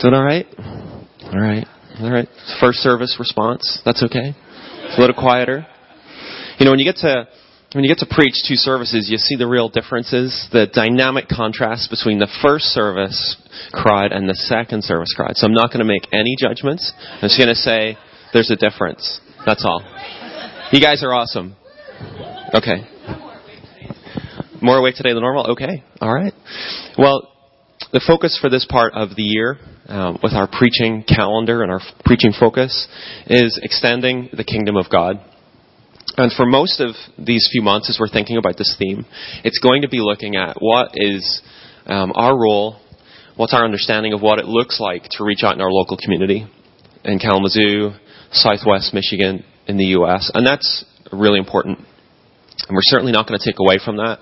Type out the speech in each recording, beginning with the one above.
Doing all right? All right. All right. First service response. That's okay. It's a little quieter. You know, when you get to when you get to preach two services, you see the real differences, the dynamic contrast between the first service cried and the second service cried. So I'm not going to make any judgments. I'm just going to say there's a difference. That's all. You guys are awesome. Okay. More awake today than normal? Okay. All right. Well, the focus for this part of the year, um, with our preaching calendar and our preaching focus, is extending the kingdom of God. And for most of these few months, as we're thinking about this theme, it's going to be looking at what is um, our role, what's our understanding of what it looks like to reach out in our local community in Kalamazoo, Southwest Michigan, in the U.S. And that's really important. And we're certainly not going to take away from that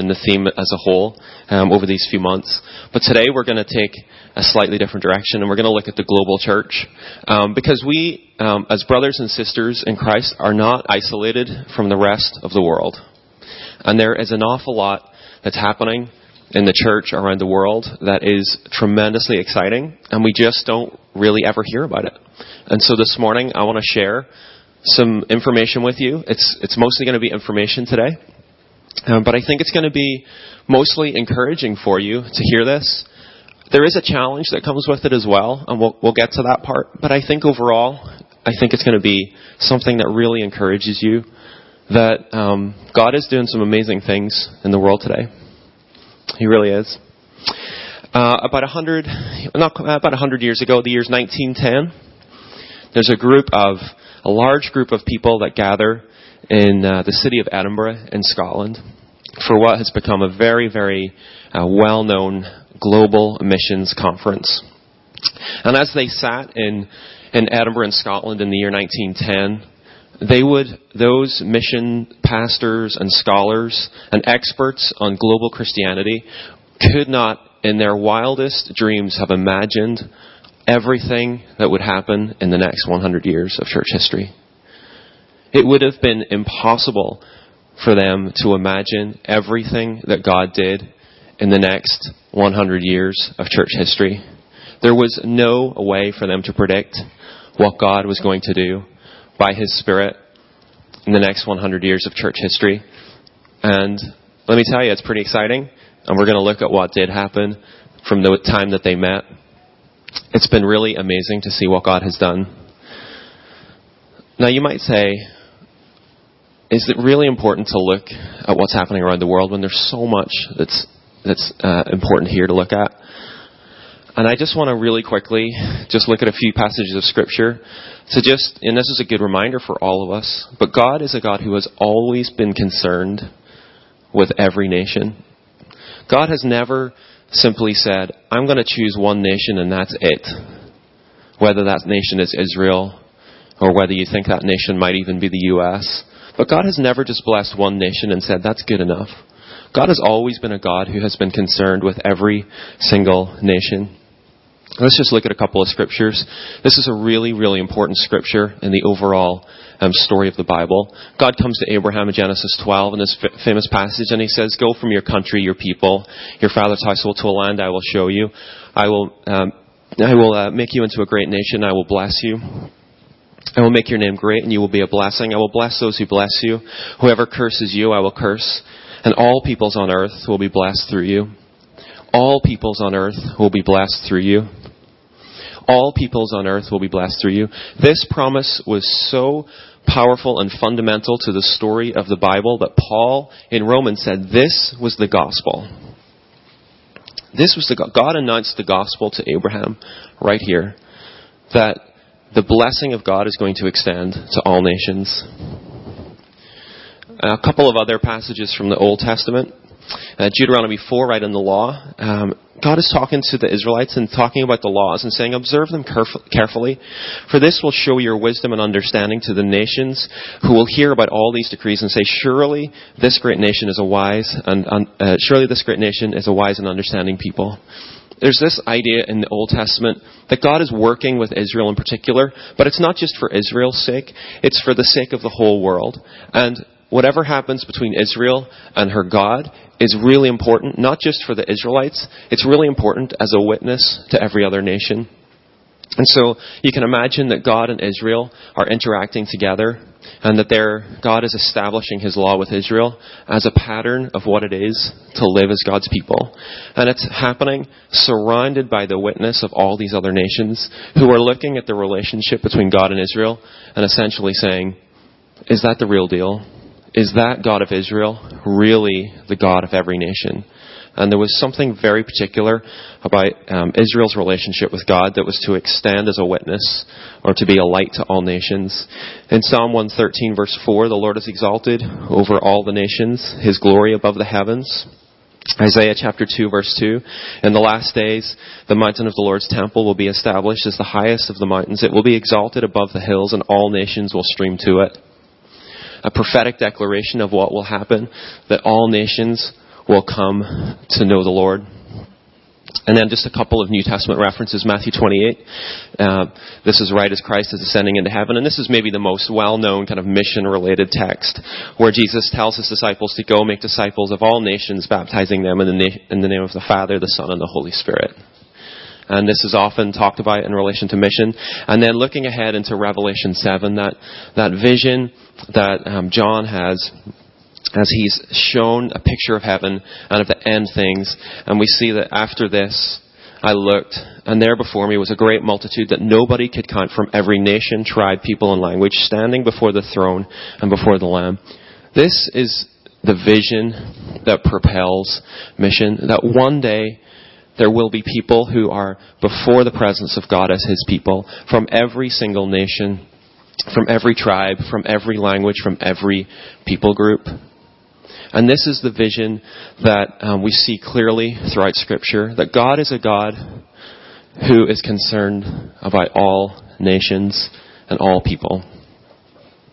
and the theme as a whole um, over these few months. But today we're going to take a slightly different direction and we're going to look at the global church. Um, because we, um, as brothers and sisters in Christ, are not isolated from the rest of the world. And there is an awful lot that's happening in the church around the world that is tremendously exciting, and we just don't really ever hear about it. And so this morning, I want to share some information with you. It's, it's mostly going to be information today. Um, but I think it's going to be mostly encouraging for you to hear this. There is a challenge that comes with it as well, and we'll, we'll get to that part. But I think overall, I think it's going to be something that really encourages you that um, God is doing some amazing things in the world today. He really is. Uh, about a hundred, not about a hundred years ago, the year's 1910. There's a group of a large group of people that gather in uh, the city of Edinburgh in Scotland for what has become a very, very uh, well known global missions conference. And as they sat in, in Edinburgh in Scotland in the year 1910, they would, those mission pastors and scholars and experts on global Christianity could not, in their wildest dreams, have imagined everything that would happen in the next 100 years of church history. It would have been impossible for them to imagine everything that God did in the next 100 years of church history. There was no way for them to predict what God was going to do by His Spirit in the next 100 years of church history. And let me tell you, it's pretty exciting. And we're going to look at what did happen from the time that they met. It's been really amazing to see what God has done. Now, you might say, is it really important to look at what's happening around the world when there's so much that's that's uh, important here to look at? And I just want to really quickly just look at a few passages of scripture to just, and this is a good reminder for all of us, but God is a God who has always been concerned with every nation. God has never simply said, I'm going to choose one nation and that's it. Whether that nation is Israel or whether you think that nation might even be the U.S. But God has never just blessed one nation and said, that's good enough. God has always been a God who has been concerned with every single nation. Let's just look at a couple of scriptures. This is a really, really important scripture in the overall um, story of the Bible. God comes to Abraham in Genesis 12 in this f- famous passage, and he says, "Go from your country, your people, your father's household to a land I will show you. I will, um, I will uh, make you into a great nation. I will bless you." I will make your name great and you will be a blessing. I will bless those who bless you. Whoever curses you, I will curse. And all peoples on earth will be blessed through you. All peoples on earth will be blessed through you. All peoples on earth will be blessed through you. This promise was so powerful and fundamental to the story of the Bible that Paul in Romans said this was the gospel. This was the God announced the gospel to Abraham right here that the blessing of God is going to extend to all nations. A couple of other passages from the Old Testament. Uh, Deuteronomy 4, right in the law. Um, God is talking to the Israelites and talking about the laws and saying, Observe them carefully, for this will show your wisdom and understanding to the nations who will hear about all these decrees and say, Surely this great nation is a wise and uh, surely this great nation is a wise and understanding people there's this idea in the Old Testament that God is working with Israel in particular, but it's not just for Israel's sake, it's for the sake of the whole world. And whatever happens between Israel and her God is really important, not just for the Israelites, it's really important as a witness to every other nation. And so you can imagine that God and Israel are interacting together and that there, God is establishing his law with Israel as a pattern of what it is to live as God's people. And it's happening surrounded by the witness of all these other nations who are looking at the relationship between God and Israel and essentially saying, is that the real deal? Is that God of Israel really the God of every nation? And there was something very particular about um, Israel's relationship with God that was to extend as a witness or to be a light to all nations. In Psalm 113, verse 4, the Lord is exalted over all the nations, his glory above the heavens. Isaiah chapter 2 verse 2. In the last days, the mountain of the Lord's temple will be established as the highest of the mountains. It will be exalted above the hills and all nations will stream to it. A prophetic declaration of what will happen, that all nations will come to know the Lord. And then just a couple of New Testament references. Matthew 28. Uh, this is right as Christ is ascending into heaven. And this is maybe the most well-known kind of mission-related text where Jesus tells his disciples to go make disciples of all nations, baptizing them in the, na- in the name of the Father, the Son, and the Holy Spirit. And this is often talked about in relation to mission. And then looking ahead into Revelation 7, that, that vision that um, John has as he's shown a picture of heaven and of the end things. And we see that after this, I looked, and there before me was a great multitude that nobody could count from every nation, tribe, people, and language, standing before the throne and before the Lamb. This is the vision that propels mission, that one day there will be people who are before the presence of God as His people from every single nation, from every tribe, from every language, from every people group. And this is the vision that um, we see clearly throughout Scripture that God is a God who is concerned about all nations and all people.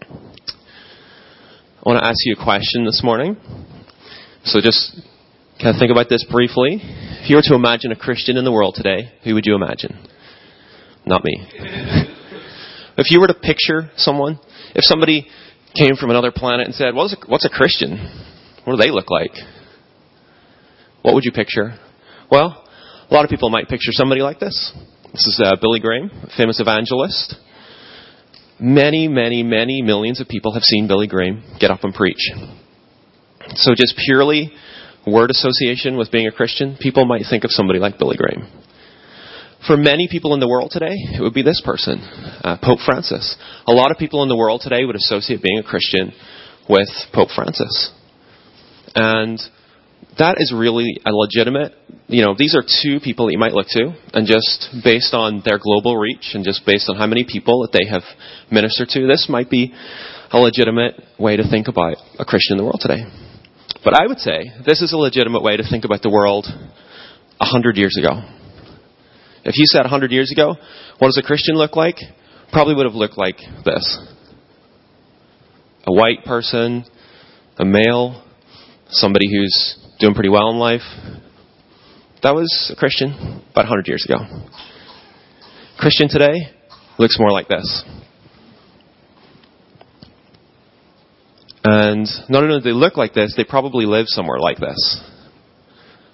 I want to ask you a question this morning. So just kind of think about this briefly. If you were to imagine a Christian in the world today, who would you imagine? Not me. if you were to picture someone, if somebody came from another planet and said, what's a, what's a Christian? What do they look like? What would you picture? Well, a lot of people might picture somebody like this. This is uh, Billy Graham, famous evangelist. Many, many, many millions of people have seen Billy Graham get up and preach. So, just purely word association with being a Christian, people might think of somebody like Billy Graham. For many people in the world today, it would be this person, uh, Pope Francis. A lot of people in the world today would associate being a Christian with Pope Francis. And that is really a legitimate, you know, these are two people that you might look to, and just based on their global reach and just based on how many people that they have ministered to, this might be a legitimate way to think about a Christian in the world today. But I would say this is a legitimate way to think about the world a hundred years ago. If you said a hundred years ago, what does a Christian look like? Probably would have looked like this. A white person, a male, somebody who's doing pretty well in life. That was a Christian about 100 years ago. Christian today looks more like this. And not only do they look like this, they probably live somewhere like this.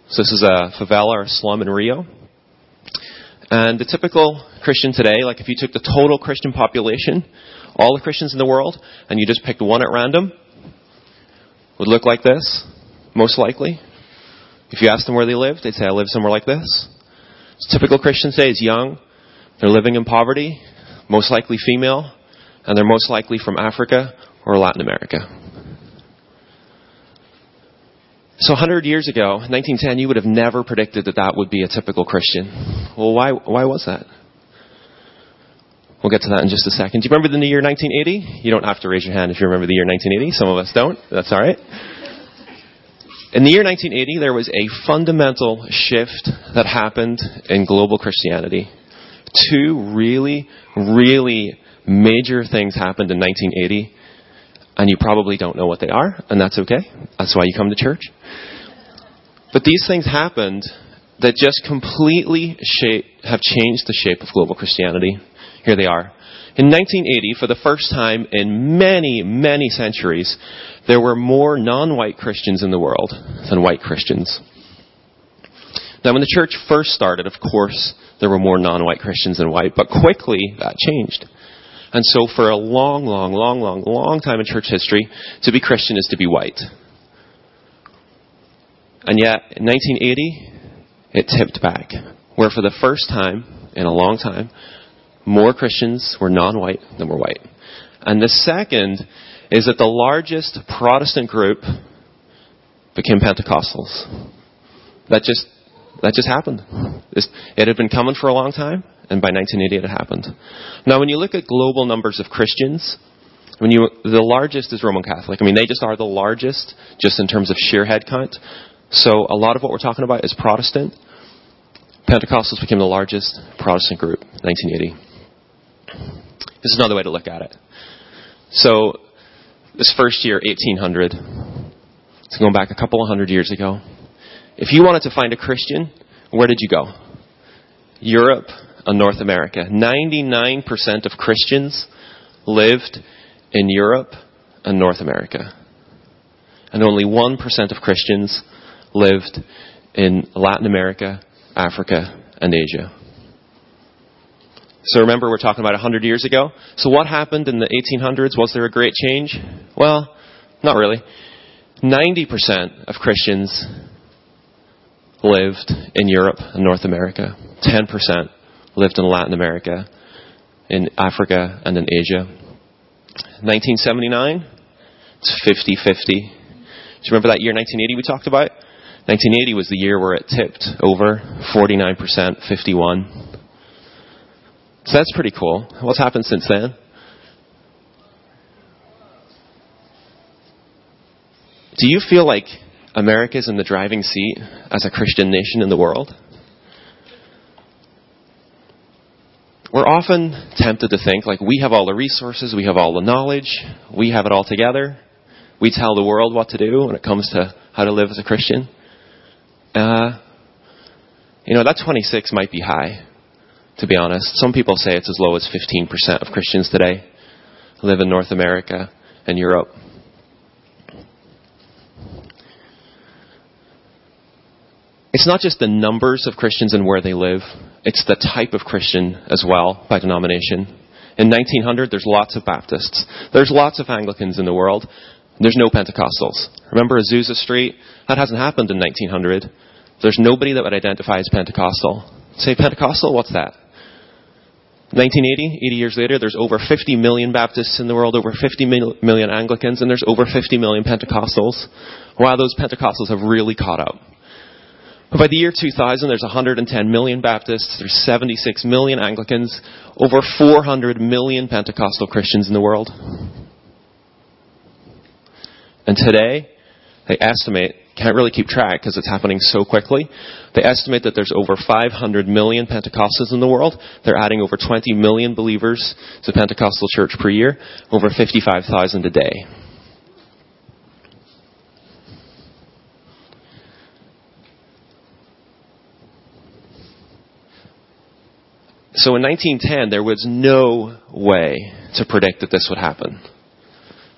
So this is a favela or a slum in Rio. And the typical Christian today, like if you took the total Christian population, all the Christians in the world, and you just picked one at random, would look like this, most likely. If you ask them where they live, they'd say, I live somewhere like this. Typical Christian today is young, they're living in poverty, most likely female, and they're most likely from Africa or Latin America. So 100 years ago, 1910, you would have never predicted that that would be a typical Christian. Well, why, why was that? We'll get to that in just a second. Do you remember the year 1980? You don't have to raise your hand if you remember the year 1980. Some of us don't. That's all right. In the year 1980, there was a fundamental shift that happened in global Christianity. Two really, really major things happened in 1980, and you probably don't know what they are, and that's okay. That's why you come to church. But these things happened that just completely shape, have changed the shape of global Christianity. Here they are. In 1980, for the first time in many, many centuries, there were more non-white Christians in the world than white Christians. Now, when the church first started, of course, there were more non-white Christians than white, but quickly that changed. And so for a long, long, long, long, long time in church history, to be Christian is to be white. And yet, in 1980, it tipped back, where for the first time in a long time, more Christians were non-white than were white. And the second is that the largest Protestant group became Pentecostals. That just that just happened. It had been coming for a long time, and by 1980 it happened. Now, when you look at global numbers of Christians, when you the largest is Roman Catholic. I mean, they just are the largest, just in terms of sheer head count. So a lot of what we're talking about is Protestant. Pentecostals became the largest Protestant group, 1980. This is another way to look at it. So, this first year, 1800, it's going back a couple of hundred years ago. If you wanted to find a Christian, where did you go? Europe and North America. 99% of Christians lived in Europe and North America. And only 1% of Christians lived in Latin America, Africa, and Asia. So remember, we're talking about 100 years ago. So what happened in the 1800s? Was there a great change? Well, not really. 90% of Christians lived in Europe and North America. 10% lived in Latin America, in Africa, and in Asia. 1979, it's 50 50. Do you remember that year, 1980, we talked about? 1980 was the year where it tipped over 49%, 51. So that's pretty cool. What's happened since then? Do you feel like America's in the driving seat as a Christian nation in the world? We're often tempted to think like we have all the resources, we have all the knowledge, we have it all together. We tell the world what to do when it comes to how to live as a Christian. Uh, you know, that 26 might be high, to be honest. Some people say it's as low as 15% of Christians today live in North America and Europe. It's not just the numbers of Christians and where they live, it's the type of Christian as well by denomination. In 1900, there's lots of Baptists. There's lots of Anglicans in the world. There's no Pentecostals. Remember Azusa Street? That hasn't happened in 1900. There's nobody that would identify as Pentecostal. Say Pentecostal? What's that? 1980, 80 years later, there's over 50 million Baptists in the world, over 50 million Anglicans, and there's over 50 million Pentecostals. Wow, those Pentecostals have really caught up. By the year 2000, there's 110 million Baptists, there's 76 million Anglicans, over 400 million Pentecostal Christians in the world. And today, they estimate, can't really keep track because it's happening so quickly, they estimate that there's over 500 million Pentecostals in the world. They're adding over 20 million believers to Pentecostal church per year, over 55,000 a day. So in 1910, there was no way to predict that this would happen.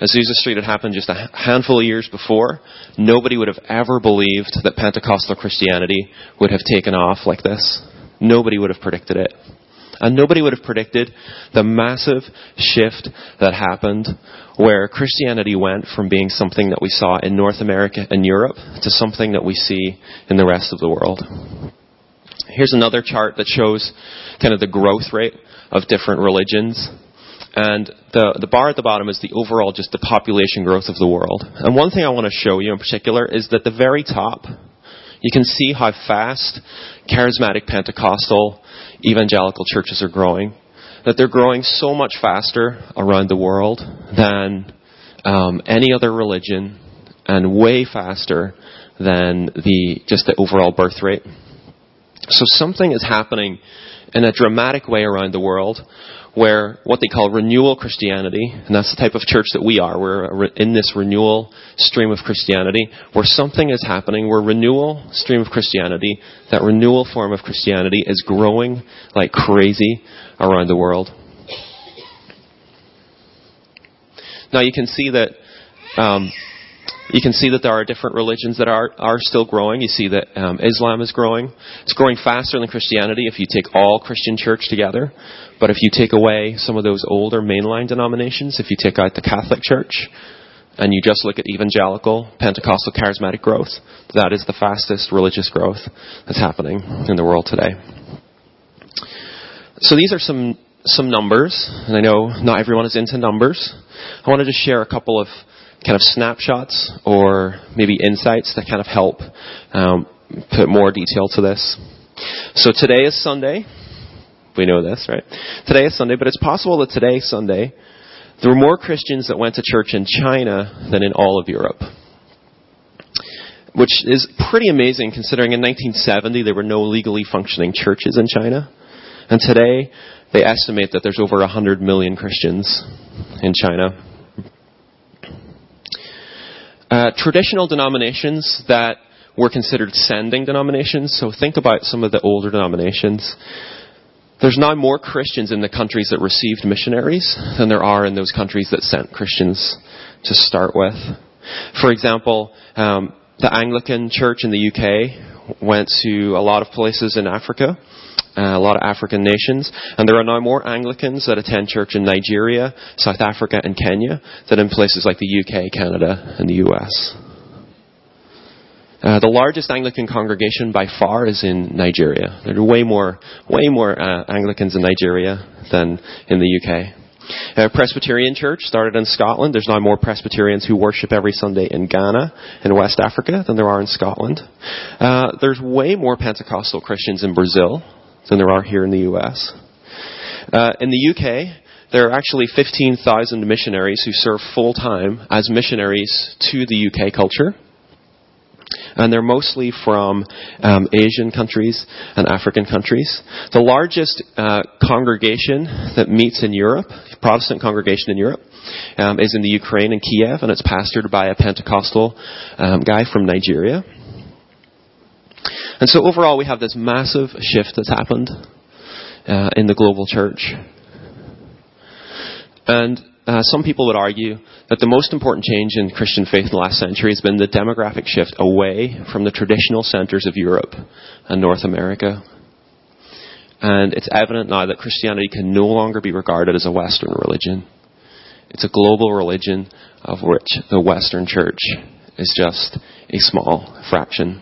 Azusa Street had happened just a handful of years before. Nobody would have ever believed that Pentecostal Christianity would have taken off like this. Nobody would have predicted it. And nobody would have predicted the massive shift that happened where Christianity went from being something that we saw in North America and Europe to something that we see in the rest of the world. Here's another chart that shows kind of the growth rate of different religions. And the, the bar at the bottom is the overall, just the population growth of the world. And one thing I want to show you in particular is that the very top, you can see how fast charismatic Pentecostal evangelical churches are growing. That they're growing so much faster around the world than um, any other religion, and way faster than the just the overall birth rate. So something is happening in a dramatic way around the world where what they call renewal Christianity, and that's the type of church that we are, we're in this renewal stream of Christianity, where something is happening, where renewal stream of Christianity, that renewal form of Christianity is growing like crazy around the world. Now you can see that um, you can see that there are different religions that are, are still growing. You see that um, Islam is growing. It's growing faster than Christianity if you take all Christian church together. But if you take away some of those older mainline denominations, if you take out the Catholic Church, and you just look at evangelical, Pentecostal, charismatic growth, that is the fastest religious growth that's happening in the world today. So these are some some numbers, and I know not everyone is into numbers. I wanted to share a couple of kind of snapshots or maybe insights that kind of help um, put more detail to this. So today is Sunday. We know this, right? Today is Sunday, but it's possible that today, Sunday, there were more Christians that went to church in China than in all of Europe. Which is pretty amazing considering in 1970 there were no legally functioning churches in China. And today they estimate that there's over 100 million Christians in China. Uh, traditional denominations that were considered sending denominations, so think about some of the older denominations. There's now more Christians in the countries that received missionaries than there are in those countries that sent Christians to start with. For example, um, the Anglican Church in the UK went to a lot of places in Africa uh, a lot of African nations. And there are now more Anglicans that attend church in Nigeria, South Africa, and Kenya than in places like the UK, Canada, and the US. Uh, the largest Anglican congregation by far is in Nigeria. There are way more, way more uh, Anglicans in Nigeria than in the UK. Uh, Presbyterian Church started in Scotland. There's now more Presbyterians who worship every Sunday in Ghana in West Africa than there are in Scotland. Uh, there's way more Pentecostal Christians in Brazil than there are here in the U.S. Uh, in the UK, there are actually 15,000 missionaries who serve full time as missionaries to the UK culture. And they're mostly from um, Asian countries and African countries. The largest uh, congregation that meets in Europe, Protestant congregation in Europe, um, is in the Ukraine in Kiev, and it's pastored by a Pentecostal um, guy from Nigeria. And so overall, we have this massive shift that's happened uh, in the global church. And uh, some people would argue that the most important change in Christian faith in the last century has been the demographic shift away from the traditional centers of Europe and North America. And it's evident now that Christianity can no longer be regarded as a Western religion. It's a global religion of which the Western church is just a small fraction.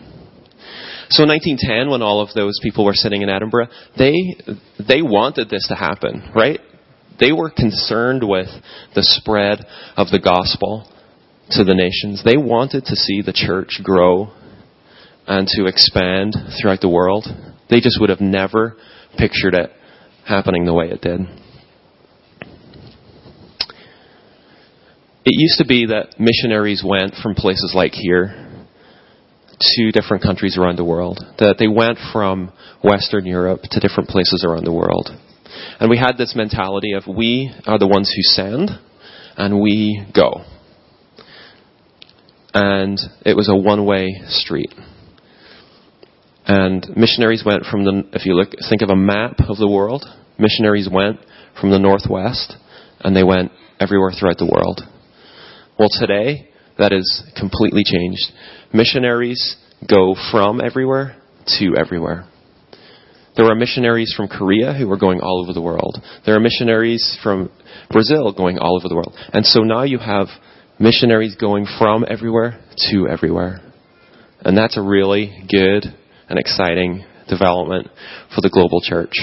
So in 1910, when all of those people were sitting in Edinburgh, they, they wanted this to happen, right? They were concerned with the spread of the gospel to the nations. They wanted to see the church grow and to expand throughout the world. They just would have never pictured it happening the way it did. It used to be that missionaries went from places like here to different countries around the world. That they went from Western Europe to different places around the world. And we had this mentality of we are the ones who send and we go. And it was a one way street. And missionaries went from the, if you look, think of a map of the world, missionaries went from the northwest and they went everywhere throughout the world. Well, today, that is completely changed. Missionaries go from everywhere to everywhere. There are missionaries from Korea who are going all over the world. There are missionaries from Brazil going all over the world. And so now you have missionaries going from everywhere to everywhere. And that's a really good and exciting development for the global church.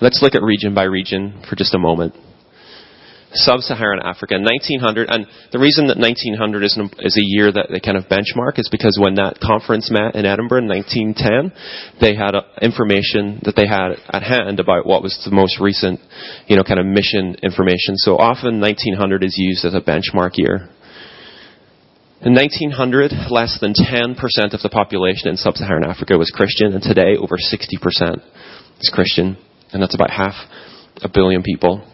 Let's look at region by region for just a moment sub-Saharan Africa, 1900, and the reason that 1900 is, is a year that they kind of benchmark is because when that conference met in Edinburgh in 1910, they had uh, information that they had at hand about what was the most recent, you know, kind of mission information. So often 1900 is used as a benchmark year. In 1900, less than 10% of the population in sub-Saharan Africa was Christian, and today over 60% is Christian, and that's about half a billion people.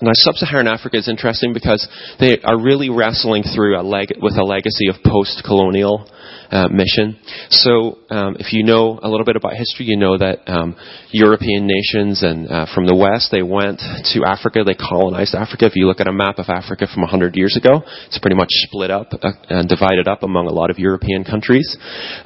Now, sub-Saharan Africa is interesting because they are really wrestling through a leg- with a legacy of post-colonial uh, mission. So, um, if you know a little bit about history, you know that um, European nations and uh, from the West they went to Africa, they colonized Africa. If you look at a map of Africa from 100 years ago, it's pretty much split up uh, and divided up among a lot of European countries.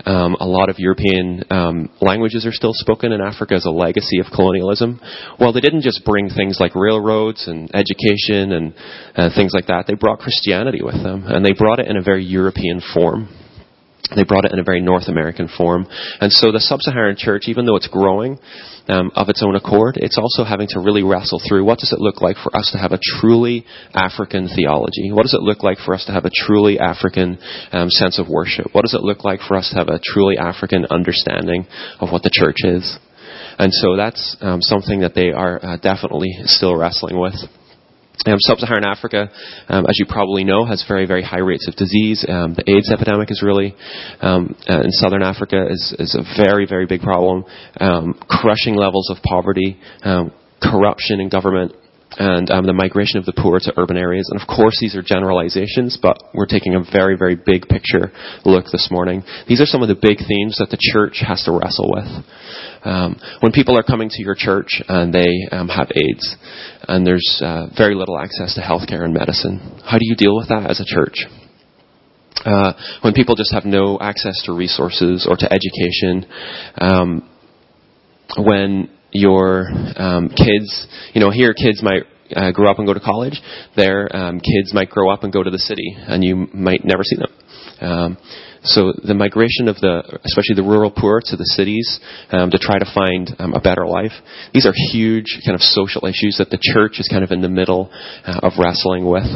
Um, a lot of European um, languages are still spoken in Africa as a legacy of colonialism. Well, they didn't just bring things like railroads and education and uh, things like that. They brought Christianity with them, and they brought it in a very European form. They brought it in a very North American form. And so the sub-Saharan church, even though it's growing um, of its own accord, it's also having to really wrestle through what does it look like for us to have a truly African theology? What does it look like for us to have a truly African um, sense of worship? What does it look like for us to have a truly African understanding of what the church is? And so that's um, something that they are uh, definitely still wrestling with. Um, Sub-Saharan Africa, um, as you probably know, has very, very high rates of disease. Um, the AIDS epidemic is really, um, uh, in Southern Africa, is, is a very, very big problem. Um, crushing levels of poverty, um, corruption in government, and um, the migration of the poor to urban areas. And of course, these are generalizations, but we're taking a very, very big picture look this morning. These are some of the big themes that the church has to wrestle with. Um, when people are coming to your church and they um, have AIDS, and there's uh, very little access to healthcare and medicine, how do you deal with that as a church? Uh, when people just have no access to resources or to education, um, when your um, kids, you know, here kids might uh, grow up and go to college. There, um, kids might grow up and go to the city, and you might never see them. Um, so the migration of the, especially the rural poor to the cities um, to try to find um, a better life, these are huge kind of social issues that the church is kind of in the middle uh, of wrestling with.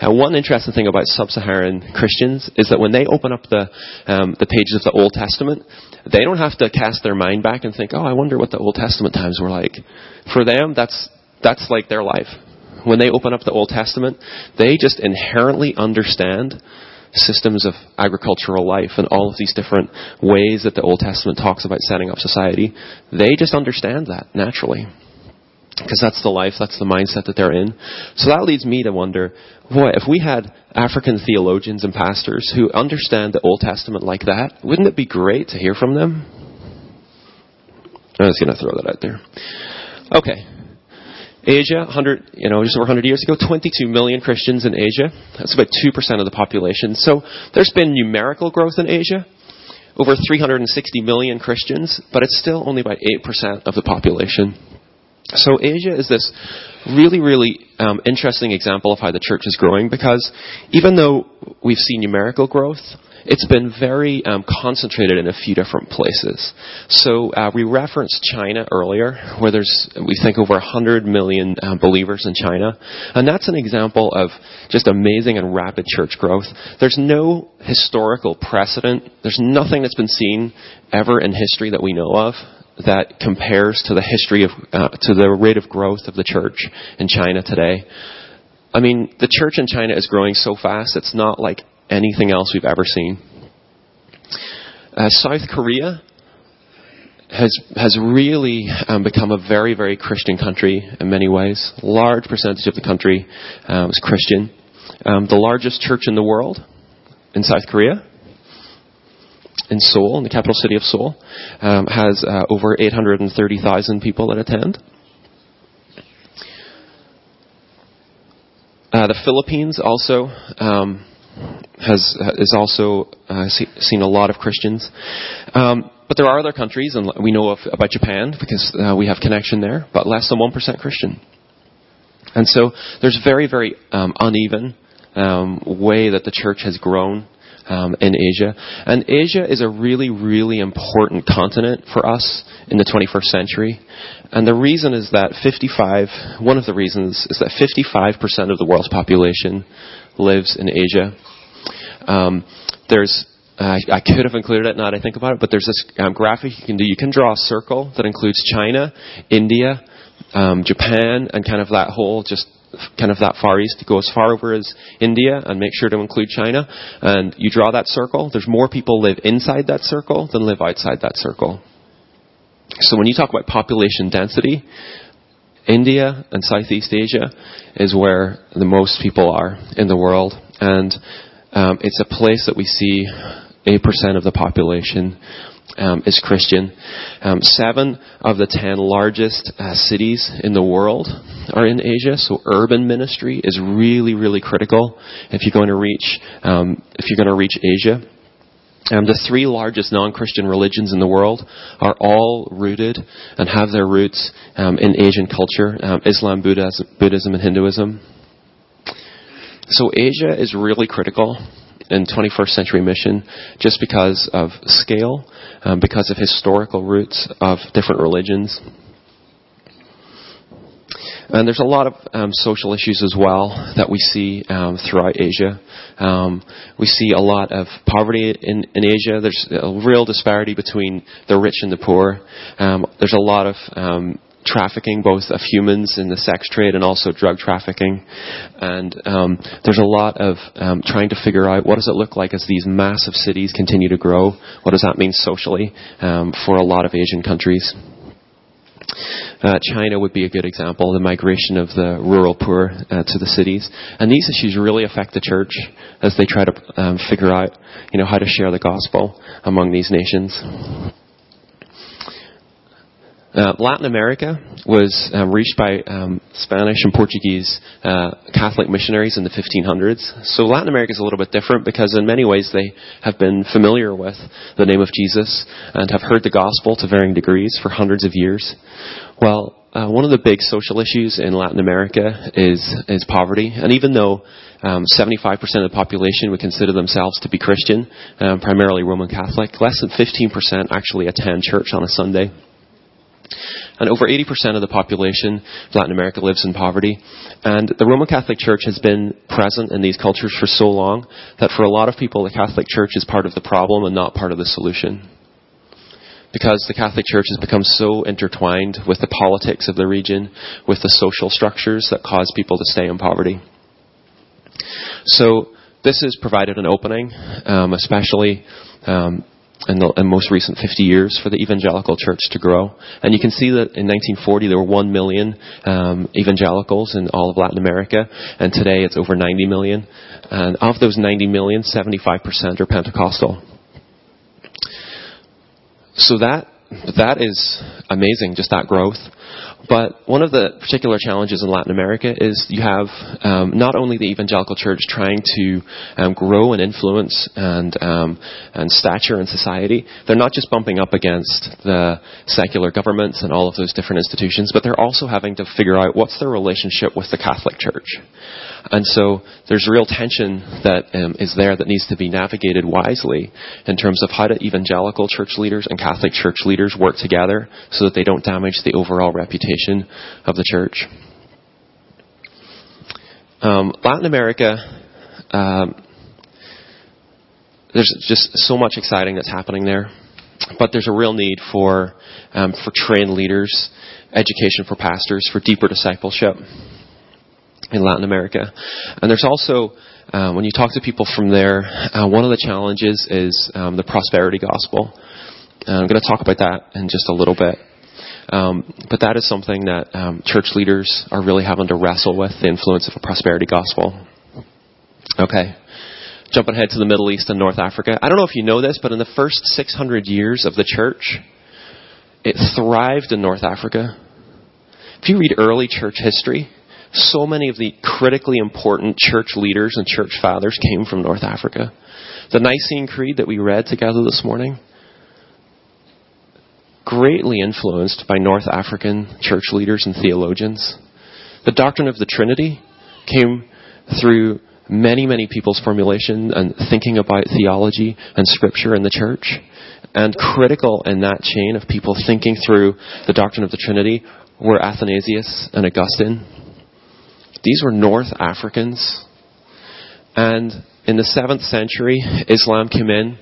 Uh, one interesting thing about sub-Saharan Christians is that when they open up the um, the pages of the Old Testament, they don't have to cast their mind back and think, "Oh, I wonder what the Old Testament times were like." For them, that's that's like their life. When they open up the Old Testament, they just inherently understand systems of agricultural life and all of these different ways that the Old Testament talks about setting up society, they just understand that naturally. Because that's the life, that's the mindset that they're in. So that leads me to wonder, boy, if we had African theologians and pastors who understand the Old Testament like that, wouldn't it be great to hear from them? I'm just going to throw that out there. Okay, Asia, 100, you know, just over 100 years ago, 22 million Christians in Asia. That's about 2% of the population. So there's been numerical growth in Asia, over 360 million Christians, but it's still only about 8% of the population. So Asia is this really, really um, interesting example of how the church is growing because even though we've seen numerical growth, it's been very um, concentrated in a few different places. So uh, we referenced China earlier, where there's we think over 100 million um, believers in China, and that's an example of just amazing and rapid church growth. There's no historical precedent. There's nothing that's been seen ever in history that we know of that compares to the history of uh, to the rate of growth of the church in China today. I mean, the church in China is growing so fast, it's not like anything else we've ever seen. Uh, South Korea has has really um, become a very very Christian country in many ways. Large percentage of the country is Christian. Um, the largest church in the world in South Korea, in Seoul, in the capital city of Seoul, um, has uh, over 830,000 people that attend. Uh, the Philippines also um, has is also uh, see, seen a lot of Christians. Um, but there are other countries, and we know of, about Japan because uh, we have connection there, but less than one percent Christian. And so there's very, very um, uneven um, way that the church has grown um, in Asia. And Asia is a really, really important continent for us in the 21st century. And the reason is that 55, one of the reasons is that 55% of the world's population lives in Asia. Um, there's uh, I could have included it now that I think about it, but there's this um, graphic you can do. You can draw a circle that includes China, India, um, Japan, and kind of that whole just kind of that far east. Go as far over as India and make sure to include China. And you draw that circle. There's more people live inside that circle than live outside that circle. So when you talk about population density, India and Southeast Asia is where the most people are in the world, and um, it's a place that we see 8% of the population um, is Christian. Um, seven of the ten largest uh, cities in the world are in Asia, so urban ministry is really, really critical if you're going to reach um, if you're going to reach Asia. Um, the three largest non-Christian religions in the world are all rooted and have their roots um, in Asian culture: um, Islam, Buddhism, Buddhism, and Hinduism. So Asia is really critical in 21st century mission just because of scale, um, because of historical roots of different religions. And there's a lot of um, social issues as well that we see um, throughout Asia. Um, we see a lot of poverty in, in Asia. There's a real disparity between the rich and the poor. Um, there's a lot of um, trafficking, both of humans in the sex trade and also drug trafficking. And um, there's a lot of trying to figure out what does it look like as these massive cities continue to grow. What does that mean socially for a lot of Asian countries? Uh, China would be a good example, the migration of the rural poor uh, to the cities. And these issues really affect the church as they try to um, figure out, you know, how to share the gospel among these nations. Uh, Latin America was um, reached by um, Spanish and Portuguese uh, Catholic missionaries in the 1500s. So Latin America is a little bit different because in many ways they have been familiar with the name of Jesus and have heard the gospel to varying degrees for hundreds of years. Well, uh, one of the big social issues in Latin America is is poverty, and even though um, 75% of the population would consider themselves to be Christian, um, primarily Roman Catholic, less than 15% actually attend church on a Sunday. And over 80% of the population of Latin America lives in poverty. And the Roman Catholic Church has been present in these cultures for so long that for a lot of people, the Catholic Church is part of the problem and not part of the solution. Because the Catholic Church has become so intertwined with the politics of the region, with the social structures that cause people to stay in poverty. So, this has provided an opening, um, especially um, in the in most recent 50 years for the evangelical church to grow. And you can see that in 1940 there were 1 million um, evangelicals in all of Latin America, and today it's over 90 million. And of those 90 million, 75% are Pentecostal. So that that is amazing, just that growth. But one of the particular challenges in Latin America is you have um, not only the evangelical church trying to um, grow and influence and um, and stature in society. They're not just bumping up against the secular governments and all of those different institutions, but they're also having to figure out what's their relationship with the Catholic Church. And so there's real tension that um, is there that needs to be navigated wisely in terms of how do evangelical church leaders and Catholic church leaders work together so that they don't damage the overall reputation of the church. Um, Latin America, um, there's just so much exciting that's happening there, but there's a real need for um, for trained leaders, education for pastors, for deeper discipleship in Latin America. And there's also, uh, when you talk to people from there, uh, one of the challenges is um, the prosperity gospel. Uh, I'm going to talk about that in just a little bit. Um, but that is something that um, church leaders are really having to wrestle with the influence of a prosperity gospel. Okay. Jumping ahead to the Middle East and North Africa. I don't know if you know this, but in the first 600 years of the church, it thrived in North Africa. If you read early church history, so many of the critically important church leaders and church fathers came from North Africa. The Nicene Creed that we read together this morning, greatly influenced by North African church leaders and theologians. The doctrine of the Trinity came through many, many people's formulation and thinking about theology and scripture in the church. And critical in that chain of people thinking through the doctrine of the Trinity were Athanasius and Augustine. These were North Africans. And in the 7th century, Islam came in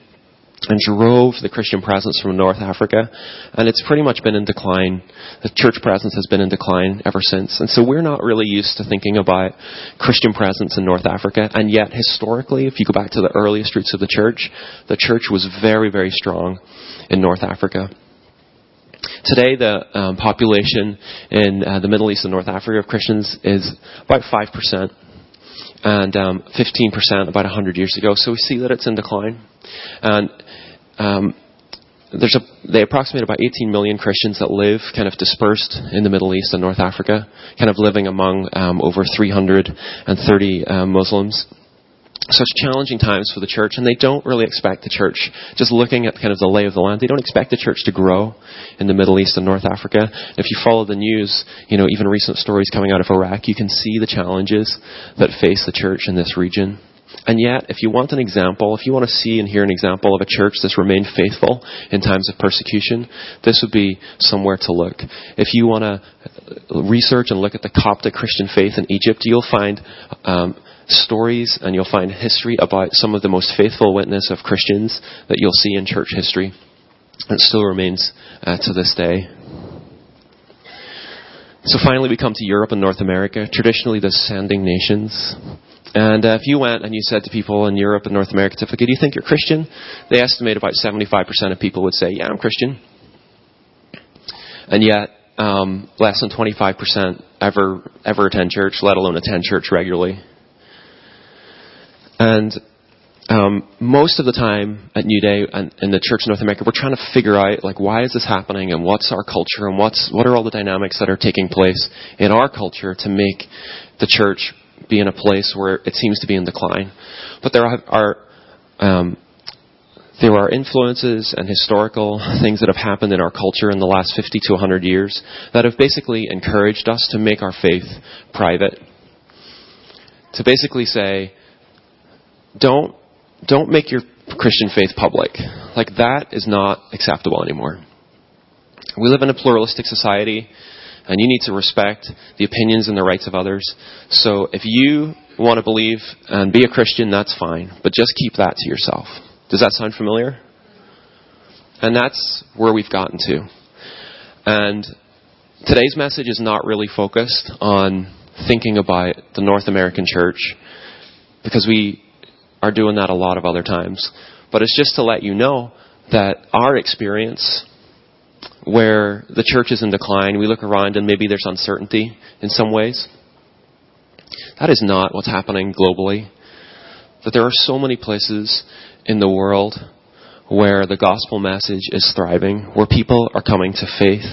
and drove the Christian presence from North Africa. And it's pretty much been in decline. The church presence has been in decline ever since. And so we're not really used to thinking about Christian presence in North Africa. And yet, historically, if you go back to the earliest roots of the church, the church was very, very strong in North Africa. Today, the um, population in uh, the Middle East and North Africa of Christians is about 5%, and um, 15% about 100 years ago. So we see that it's in decline. And um, there's a, they approximate about 18 million Christians that live kind of dispersed in the Middle East and North Africa, kind of living among um, over 330 uh, Muslims such challenging times for the church, and they don't really expect the church, just looking at kind of the lay of the land, they don't expect the church to grow in the Middle East and North Africa. If you follow the news, you know, even recent stories coming out of Iraq, you can see the challenges that face the church in this region. And yet, if you want an example, if you want to see and hear an example of a church that's remained faithful in times of persecution, this would be somewhere to look. If you want to research and look at the Coptic Christian faith in Egypt, you'll find um, stories and you'll find history about some of the most faithful witness of Christians that you'll see in church history. It still remains uh, to this day. So finally, we come to Europe and North America, traditionally the sending nations. And uh, if you went and you said to people in Europe and North America, "Do you think you're Christian?" They estimate about 75% of people would say, "Yeah, I'm Christian." And yet, um, less than 25% ever ever attend church, let alone attend church regularly. And um, most of the time at New Day and in the church in North America, we're trying to figure out like why is this happening and what's our culture and what's what are all the dynamics that are taking place in our culture to make the church be in a place where it seems to be in decline. But there are, um, there are influences and historical things that have happened in our culture in the last 50 to 100 years that have basically encouraged us to make our faith private. To basically say, don't don't make your Christian faith public. Like that is not acceptable anymore. We live in a pluralistic society and you need to respect the opinions and the rights of others. So if you want to believe and be a Christian, that's fine, but just keep that to yourself. Does that sound familiar? And that's where we've gotten to. And today's message is not really focused on thinking about the North American church because we are doing that a lot of other times. But it's just to let you know that our experience, where the church is in decline, we look around and maybe there's uncertainty in some ways. That is not what's happening globally. That there are so many places in the world where the gospel message is thriving, where people are coming to faith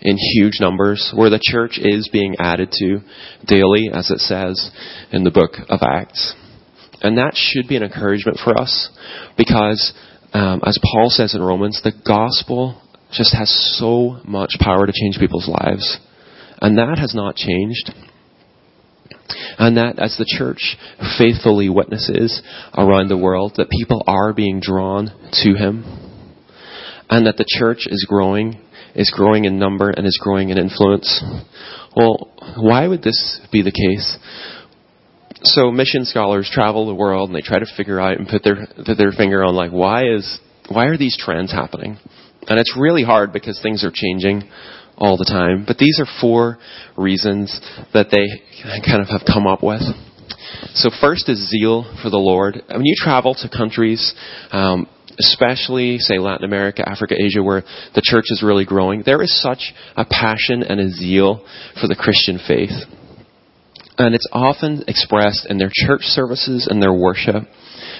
in huge numbers, where the church is being added to daily, as it says in the book of Acts. And that should be an encouragement for us because, um, as Paul says in Romans, the gospel just has so much power to change people's lives. And that has not changed. And that as the church faithfully witnesses around the world, that people are being drawn to him. And that the church is growing, is growing in number and is growing in influence. Well, why would this be the case? so mission scholars travel the world and they try to figure out and put their put their finger on like why is why are these trends happening? And it's really hard because things are changing all the time. But these are four reasons that they kind of have come up with. So first is zeal for the Lord. When you travel to countries, um, especially say Latin America, Africa, Asia, where the church is really growing, there is such a passion and a zeal for the Christian faith. And it's often expressed in their church services and their worship.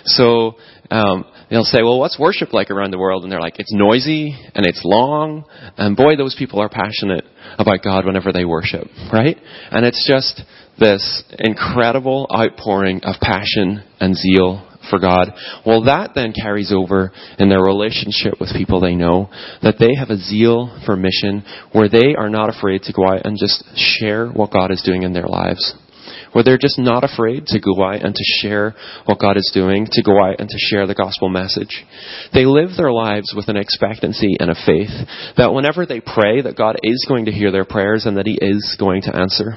So um, they'll say, "Well, what's worship like around the world?" And they're like, "It's noisy and it's long." And boy, those people are passionate about God whenever they worship, right? And it's just this incredible outpouring of passion and zeal for God. Well, that then carries over in their relationship with people they know, that they have a zeal for mission where they are not afraid to go out and just share what God is doing in their lives where they're just not afraid to go out and to share what God is doing, to go out and to share the gospel message. They live their lives with an expectancy and a faith that whenever they pray, that God is going to hear their prayers and that He is going to answer.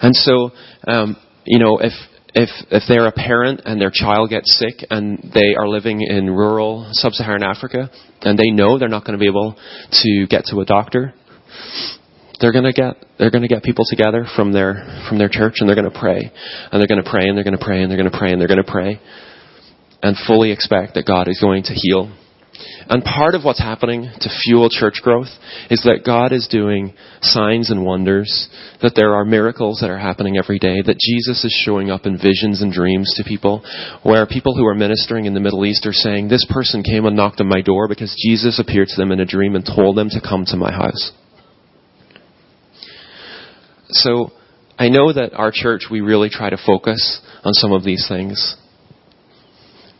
And so, um, you know, if if if they're a parent and their child gets sick and they are living in rural sub-Saharan Africa and they know they're not going to be able to get to a doctor, they're going to get they're going to get people together from their from their church and they're going to pray and they're going to pray and they're going to pray and they're going to pray and they're going to pray and fully expect that God is going to heal And part of what's happening to fuel church growth is that God is doing signs and wonders, that there are miracles that are happening every day, that Jesus is showing up in visions and dreams to people, where people who are ministering in the Middle East are saying, This person came and knocked on my door because Jesus appeared to them in a dream and told them to come to my house. So, I know that our church, we really try to focus on some of these things.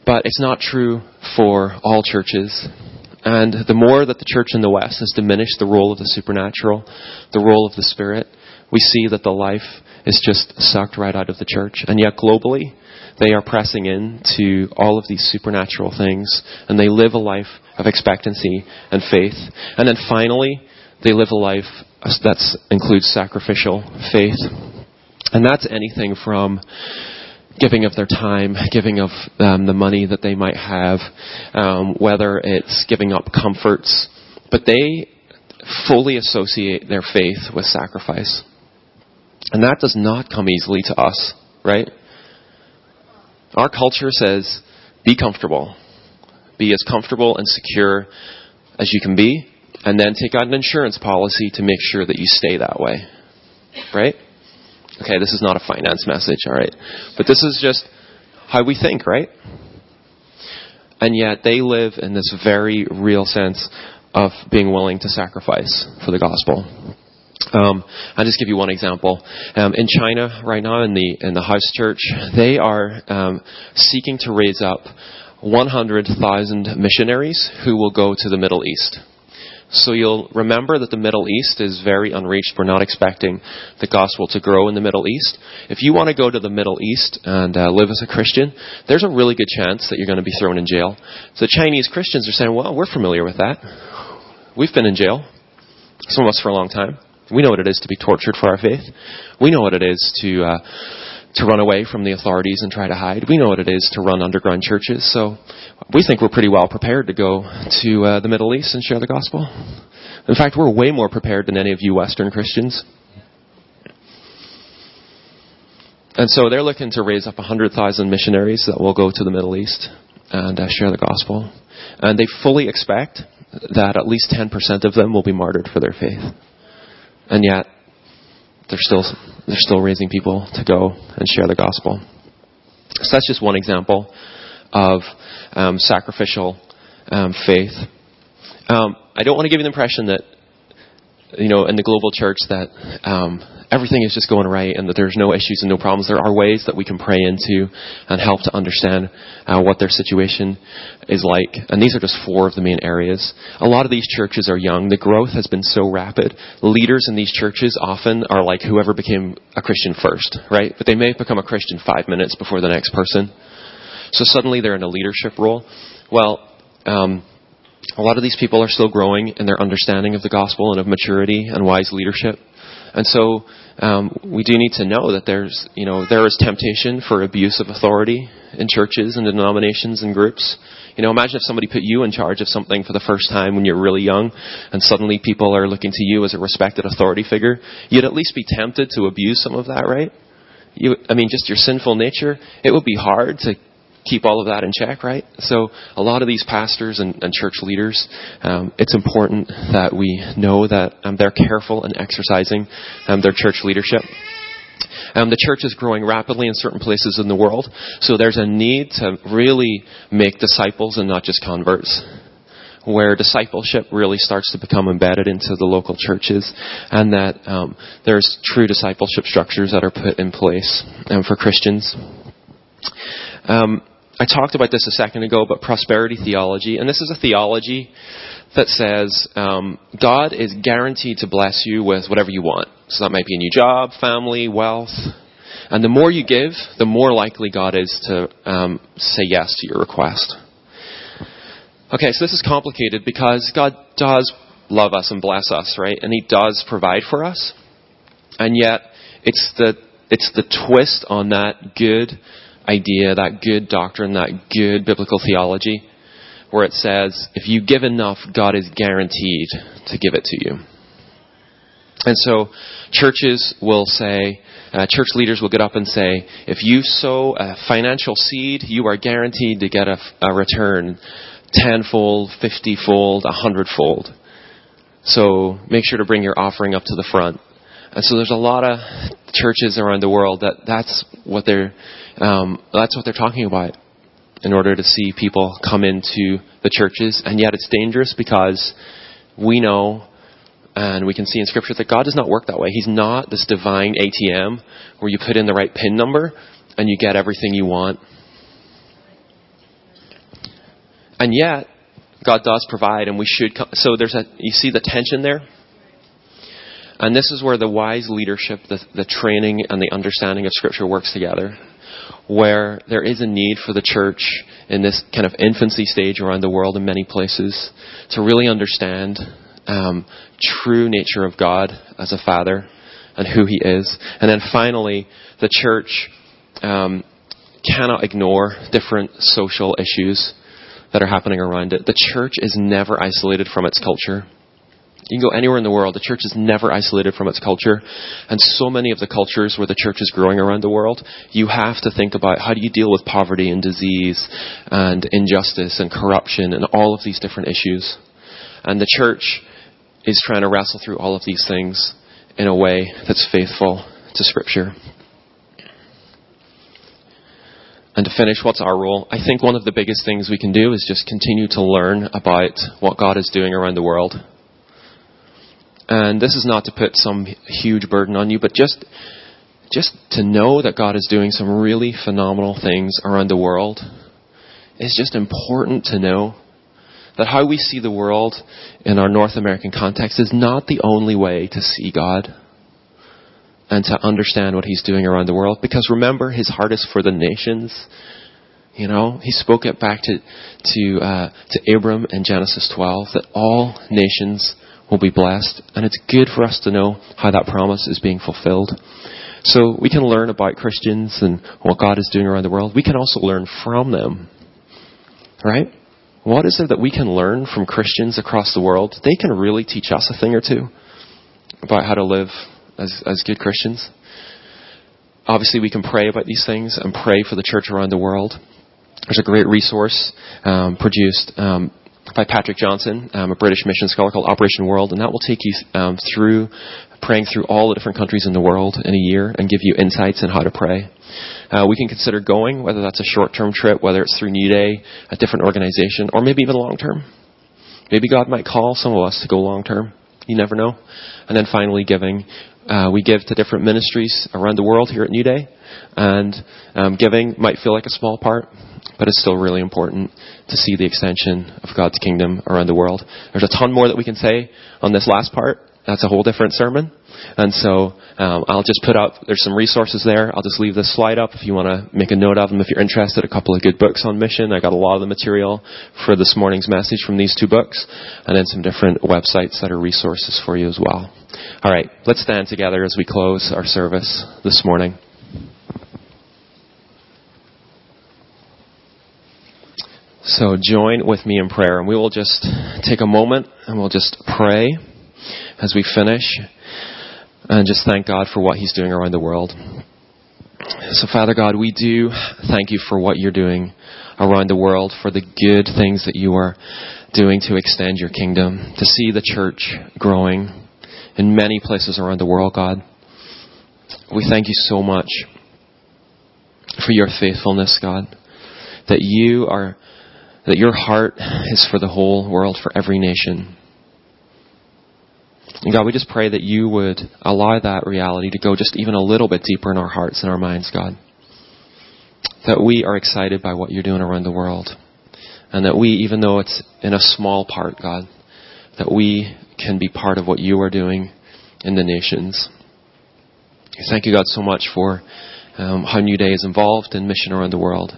But it's not true for all churches. And the more that the church in the West has diminished the role of the supernatural, the role of the Spirit, we see that the life is just sucked right out of the church. And yet globally, they are pressing into all of these supernatural things, and they live a life of expectancy and faith. And then finally, they live a life that includes sacrificial faith. And that's anything from giving of their time, giving of um, the money that they might have, um, whether it's giving up comforts, but they fully associate their faith with sacrifice. And that does not come easily to us, right? Our culture says, be comfortable. Be as comfortable and secure as you can be, and then take out an insurance policy to make sure that you stay that way. Right? Okay, this is not a finance message, all right? But this is just how we think, right? And yet they live in this very real sense of being willing to sacrifice for the gospel. Um, I'll just give you one example. Um, in China, right now, in the in the house church, they are um, seeking to raise up 100,000 missionaries who will go to the Middle East. So you'll remember that the Middle East is very unreached. We're not expecting the gospel to grow in the Middle East. If you want to go to the Middle East and uh, live as a Christian, there's a really good chance that you're going to be thrown in jail. So Chinese Christians are saying, well, we're familiar with that. We've been in jail. Some of us for a long time. We know what it is to be tortured for our faith. We know what it is to uh, to run away from the authorities and try to hide. We know what it is to run underground churches. So we think we're pretty well prepared to go to uh, the Middle East and share the gospel. In fact, we're way more prepared than any of you Western Christians. And so they're looking to raise up 100,000 missionaries that will go to the Middle East and uh, share the gospel. And they fully expect that at least 10% of them will be martyred for their faith. And yet, they're still, they're still raising people to go and share the gospel. So that's just one example of um, sacrificial um, faith. Um, I don't want to give you the impression that, you know, in the global church that um, everything is just going right and that there's no issues and no problems. There are ways that we can pray into and help to understand uh, what their situation is like. And these are just four of the main areas. A lot of these churches are young. The growth has been so rapid. Leaders in these churches often are like whoever became a Christian first, right? But they may become a Christian five minutes before the next person. So suddenly they're in a leadership role. Well, um, a lot of these people are still growing in their understanding of the gospel and of maturity and wise leadership. And so um, we do need to know that there's, you know, there is temptation for abuse of authority in churches and denominations and groups. You know, imagine if somebody put you in charge of something for the first time when you're really young, and suddenly people are looking to you as a respected authority figure. You'd at least be tempted to abuse some of that, right? You, I mean, just your sinful nature. It would be hard to keep all of that in check, right? So a lot of these pastors and, and church leaders, um, it's important that we know that um, they're careful in exercising um, their church leadership. Um, the church is growing rapidly in certain places in the world, so there's a need to really make disciples and not just converts where discipleship really starts to become embedded into the local churches, and that um, there's true discipleship structures that are put in place um, for Christians. Um, I talked about this a second ago, but prosperity theology, and this is a theology that says um, God is guaranteed to bless you with whatever you want. So that might be a new job, family, wealth. And the more you give, the more likely God is to um, say yes to your request. Okay, so this is complicated because God does love us and bless us, right? And He does provide for us. And yet, it's the, it's the twist on that good idea, that good doctrine, that good biblical theology, where it says, if you give enough, God is guaranteed to give it to you. And so churches will say, uh, church leaders will get up and say, if you sow a financial seed, you are guaranteed to get a, a return tenfold, fiftyfold, a hundredfold. So make sure to bring your offering up to the front. And so there's a lot of churches around the world that that's what they're um, that's what they're talking about in order to see people come into the churches. And yet it's dangerous because we know and we can see in Scripture that God does not work that way. He's not this divine ATM where you put in the right PIN number and you get everything you want. And yet, God does provide, and we should. Come, so there's a. You see the tension there. And this is where the wise leadership, the, the training, and the understanding of Scripture works together. Where there is a need for the church in this kind of infancy stage around the world in many places to really understand um, true nature of God as a father and who He is. And then finally, the church um, cannot ignore different social issues that are happening around it. The church is never isolated from its culture. You can go anywhere in the world, the church is never isolated from its culture. And so many of the cultures where the church is growing around the world, you have to think about how do you deal with poverty and disease and injustice and corruption and all of these different issues. And the church is trying to wrestle through all of these things in a way that's faithful to Scripture. And to finish, what's our role? I think one of the biggest things we can do is just continue to learn about what God is doing around the world. And this is not to put some huge burden on you, but just just to know that God is doing some really phenomenal things around the world is just important to know that how we see the world in our North American context is not the only way to see God and to understand what He's doing around the world. Because remember, His heart is for the nations. You know, He spoke it back to to uh, to Abram in Genesis 12 that all nations will be blessed, and it's good for us to know how that promise is being fulfilled. So we can learn about Christians and what God is doing around the world. We can also learn from them, right? What is it that we can learn from Christians across the world? They can really teach us a thing or two about how to live as, as good Christians. Obviously, we can pray about these things and pray for the church around the world. There's a great resource um, produced um, by Patrick Johnstone, um, a British mission scholar called Operation World, and that will take you um, through praying through all the different countries in the world in a year and give you insights on how to pray. Uh, we can consider going, whether that's a short-term trip, whether it's through New Day, a different organization, or maybe even long-term. Maybe God might call some of us to go long-term. You never know. And then finally, giving. Uh, we give to different ministries around the world here at New Day, and um, giving might feel like a small part, but it's still really important to see the extension of God's kingdom around the world. There's a ton more that we can say on this last part. That's a whole different sermon. And so um, I'll just put up, there's some resources there. I'll just leave this slide up if you want to make a note of them. If you're interested, a couple of good books on mission. I got a lot of the material for this morning's message from these two books, and then some different websites that are resources for you as well. All right, let's stand together as we close our service this morning. So join with me in prayer, and we will just take a moment and we'll just pray as we finish and just thank God for what He's doing around the world. So, Father God, we do thank you for what you're doing around the world, for the good things that you are doing to extend your kingdom, to see the church growing in many places around the world, God. We thank you so much for your faithfulness, God, that you are that your heart is for the whole world, for every nation. And God, we just pray that you would allow that reality to go just even a little bit deeper in our hearts and our minds, God. That we are excited by what you're doing around the world. And that we, even though it's in a small part, God, that we can be part of what you are doing in the nations. Thank you, God, so much for um, how New Day is involved in mission around the world.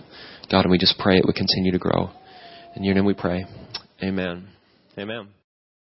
God, and we just pray it would continue to grow. In your name we pray. Amen. Amen.